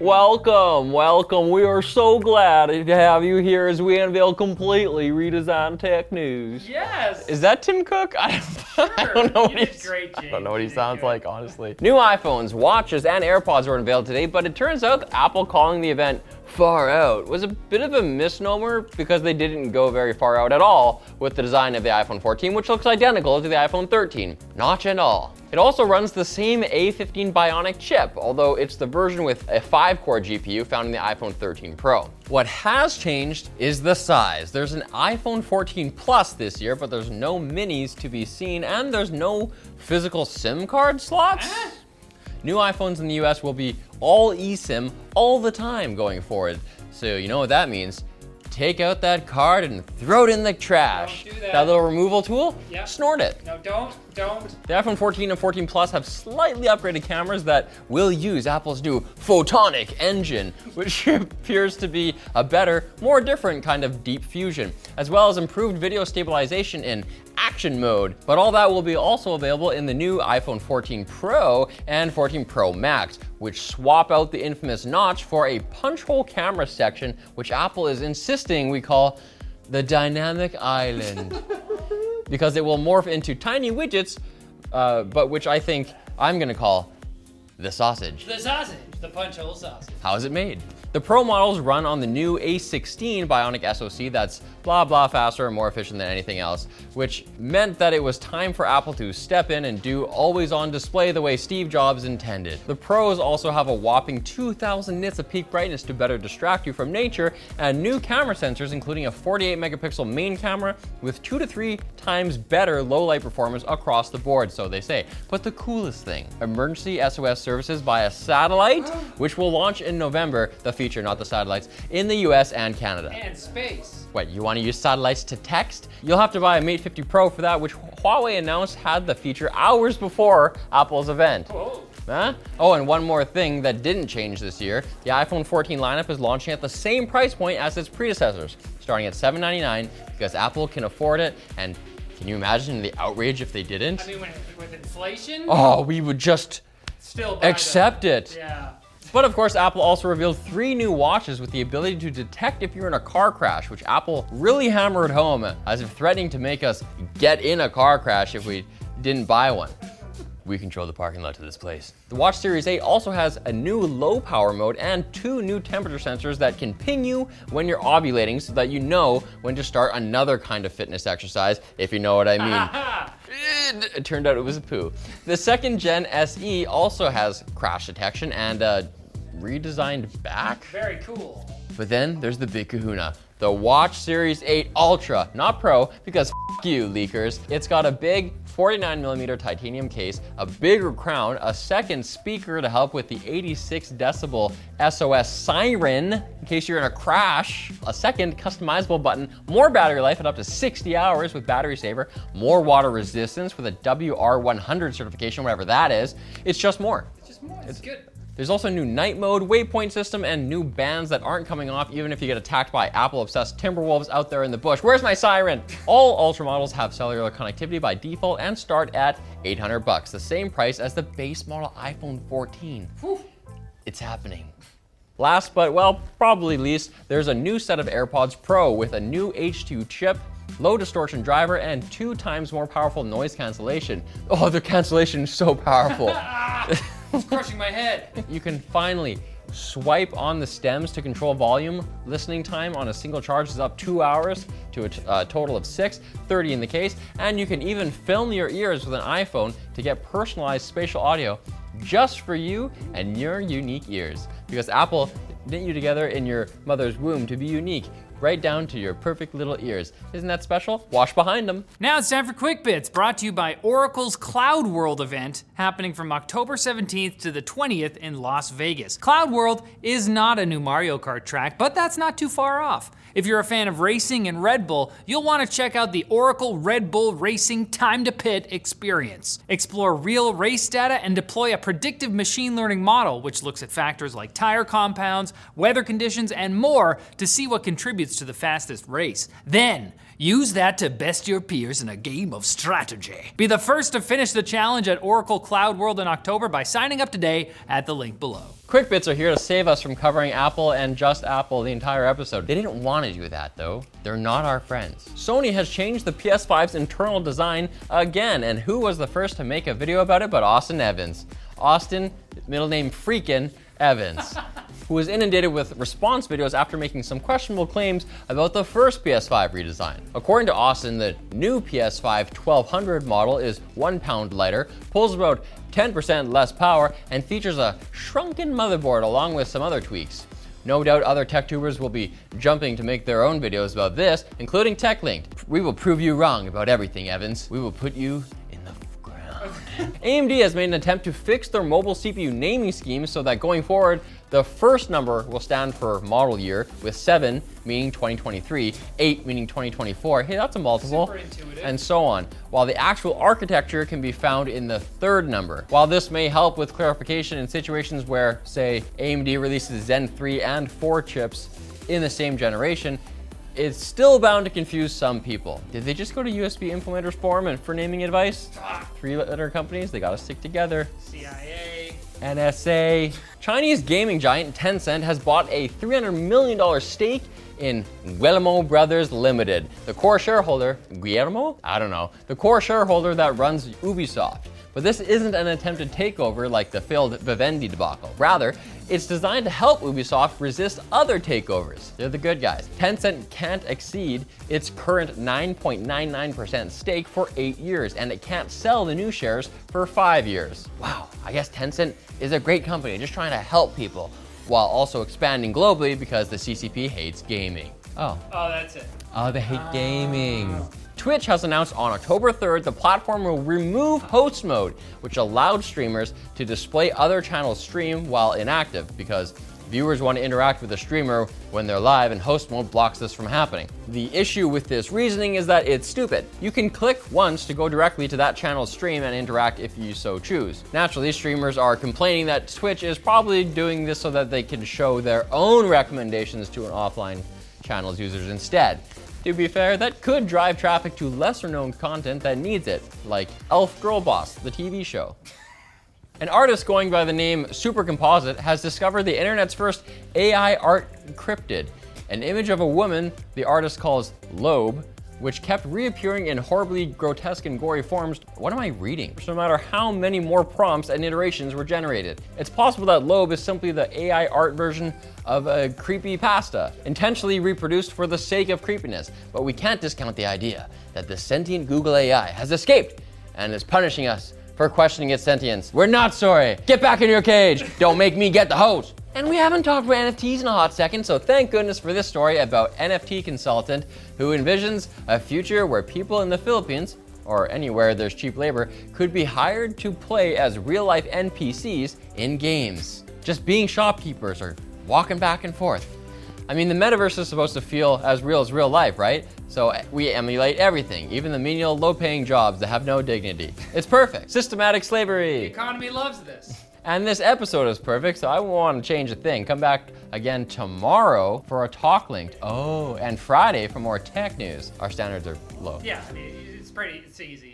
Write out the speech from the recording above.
Welcome, welcome. We are so glad to have you here as we unveil completely redesigned tech news. Yes. Is that Tim Cook? I, I don't know You what he's. great, I don't know what he sounds like, honestly. New iPhones, watches, and AirPods were unveiled today, but it turns out Apple calling the event far out was a bit of a misnomer because they didn't go very far out at all with the design of the iPhone 14, which looks identical to the iPhone 13. Notch and all. It also runs the same A15 Bionic chip, although it's the version with a 5 core GPU found in the iPhone 13 Pro. What has changed is the size. There's an iPhone 14 Plus this year, but there's no minis to be seen, and there's no physical SIM card slots. New iPhones in the US will be all eSIM all the time going forward. So, you know what that means? Take out that card and throw it in the trash. Don't do that. little removal tool, Yep. snort it. No, don't, don't. The iPhone 14 and 14 Plus have slightly upgraded cameras that will use Apple's new photonic engine, which appears to be a better, more different kind of deep fusion, as well as improved video stabilization in action mode. But all that will be also available in the new iPhone 14 Pro and 14 Pro Max, which swap out the infamous notch for a punch hole camera section, which Apple is insisting we call the dynamic island because it will morph into tiny widgets, uh, but which I think I'm gonna call the sausage. The sausage, the punch hole sausage. How is it made? The Pro models run on the new A16 Bionic SoC that's blah blah faster and more efficient than anything else, which meant that it was time for Apple to step in and do always on display the way Steve Jobs intended. The Pros also have a whopping 2000 nits of peak brightness to better distract you from nature and new camera sensors, including a 48 megapixel main camera with two to three times better low light performance across the board, so they say. But the coolest thing emergency SOS services via satellite, which will launch in November, the feature, not the satellites, in the US and Canada. And space. Wait, you want to use satellites to text? You'll have to buy a Mate 50 Pro for that, which Huawei announced had the feature hours before Apple's event. Oh, oh. Huh? Oh, and one more thing that didn't change this year the iPhone 14 lineup is launching at the same price point as its predecessors, starting at 799 because Apple can afford it. And can you imagine the outrage if they didn't? I mean, when, with inflation, Oh, we would just still buy them. accept it. Yeah. But of course, Apple also revealed three new watches with the ability to detect if you're in a car crash, which Apple really hammered home as if threatening to make us get in a car crash if we didn't buy one. We control the parking lot to this place. The Watch Series 8 also has a new low power mode and two new temperature sensors that can ping you when you're ovulating so that you know when to start another kind of fitness exercise, if you know what I mean. It, turned out it was a poo. The second gen SE also has crash detection and a redesigned back. Very cool. But then there's the big kahuna. The Watch Series 8 Ultra, not Pro, because f you, leakers. It's got a big 49 millimeter titanium case, a bigger crown, a second speaker to help with the 86 decibel SOS siren in case you're in a crash, a second customizable button, more battery life at up to 60 hours with battery saver, more water resistance with a WR100 certification, whatever that is. It's just more. It's just more. It's good. There's also a new night mode, waypoint system, and new bands that aren't coming off even if you get attacked by Apple obsessed Timberwolves out there in the bush. Where's my siren? All Ultra models have cellular connectivity by default and start at 800 bucks, the same price as the base model iPhone 14. Whew. It's happening. Last but well, probably least, there's a new set of AirPods Pro with a new H2 chip, low distortion driver, and two times more powerful noise cancellation. Oh, the cancellation is so powerful. It's crushing my head. You can finally swipe on the stems to control volume. Listening time on a single charge is up two hours to a t- uh, total of six, 30 in the case. And you can even film your ears with an iPhone to get personalized spatial audio just for you and your unique ears. Because Apple knit you together in your mother's womb to be unique, right down to your perfect little ears. Isn't that special? Wash behind them. Now it's time for Quick Bits, brought to you by Oracle's Cloud World event, happening from October 17th to the 20th in Las Vegas. Cloud World is not a new Mario Kart track, but that's not too far off. If you're a fan of racing and Red Bull, you'll want to check out the Oracle Red Bull Racing Time to Pit experience. Explore real race data and deploy a predictive machine learning model, which looks at factors like tire compounds, weather conditions, and more to see what contributes tickets to the fastest race. Then, use that to best your peers in a game of strategy. Be the first to finish the challenge at Oracle Cloud World in October by signing up today at the link below. Quick Bits are here to save us from covering Apple and just Apple the entire episode. They didn't want to do that though. They're not our friends. Sony has changed the PS5's internal design again, and who was the first to make a video about it but Austin Evans? Austin, middle name Freakin' Evans. who was inundated with response videos after making some questionable claims about the first PS5 redesign. According to Austin, the new PS5 1200 model is one pound lighter, pulls about 10% less power, and features a shrunken motherboard along with some other tweaks. No doubt other tech tubers will be jumping to make their own videos about this, including TechLinked. We will prove you wrong about everything, Evans. We will put you. AMD has made an attempt to fix their mobile CPU naming scheme so that going forward, the first number will stand for model year, with 7 meaning 2023, 8 meaning 2024. Hey, that's a multiple. And so on, while the actual architecture can be found in the third number. While this may help with clarification in situations where, say, AMD releases Zen 3 and 4 chips in the same generation, it's still bound to confuse some people. Did they just go to USB Implementers Forum and for naming advice? Ah. Three letter companies, they gotta stick together. CIA. NSA. Chinese gaming giant Tencent has bought a $300 million stake in Guillemot Brothers Limited. The core shareholder, Guillemot? I don't know. The core shareholder that runs Ubisoft. But this isn't an attempted takeover like the failed Vivendi debacle. Rather, it's designed to help Ubisoft resist other takeovers. They're the good guys. Tencent can't exceed its current 9.99% stake for eight years, and it can't sell the new shares for five years. Wow, I guess Tencent is a great company just trying to help people while also expanding globally because the CCP hates gaming. Oh, Oh, that's it. Oh, they hate gaming. Oh. Twitch has announced on October 3rd the platform will remove host mode, which allowed streamers to display other channels' stream while inactive because viewers want to interact with the streamer when they're live and host mode blocks this from happening. The issue with this reasoning is that it's stupid. You can click once to go directly to that channel's stream and interact if you so choose. Naturally, streamers are complaining that Twitch is probably doing this so that they can show their own recommendations to an offline channel's users instead. To be fair, that could drive traffic to lesser known content that needs it, like Elf Girl Boss, the TV show. An artist going by the name Supercomposite has discovered the internet's first AI art cryptid, an image of a woman the artist calls Loab, which kept reappearing in horribly grotesque and gory forms. What am I reading? No matter how many more prompts and iterations were generated. It's possible that Loab is simply the AI art version of a creepy pasta, intentionally reproduced for the sake of creepiness. But we can't discount the idea that the sentient Google AI has escaped and is punishing us for questioning its sentience. We're not sorry. Get back in your cage. Don't make me get the hose. And we haven't talked about NFTs in a hot second, so thank goodness for this story about NFT consultant who envisions a future where people in the Philippines or anywhere there's cheap labor could be hired to play as real life NPCs in games. Just being shopkeepers or walking back and forth. I mean, the metaverse is supposed to feel as real as real life, right? So eh, we emulate everything, even the menial, low paying jobs that have no dignity. It's perfect. Systematic slavery. The economy loves this. And this episode is perfect, so I want to change a thing. Come back again tomorrow for a talk linked. Oh, and Friday for more tech news. Our standards are low. Yeah, I mean, it's pretty, it's easy.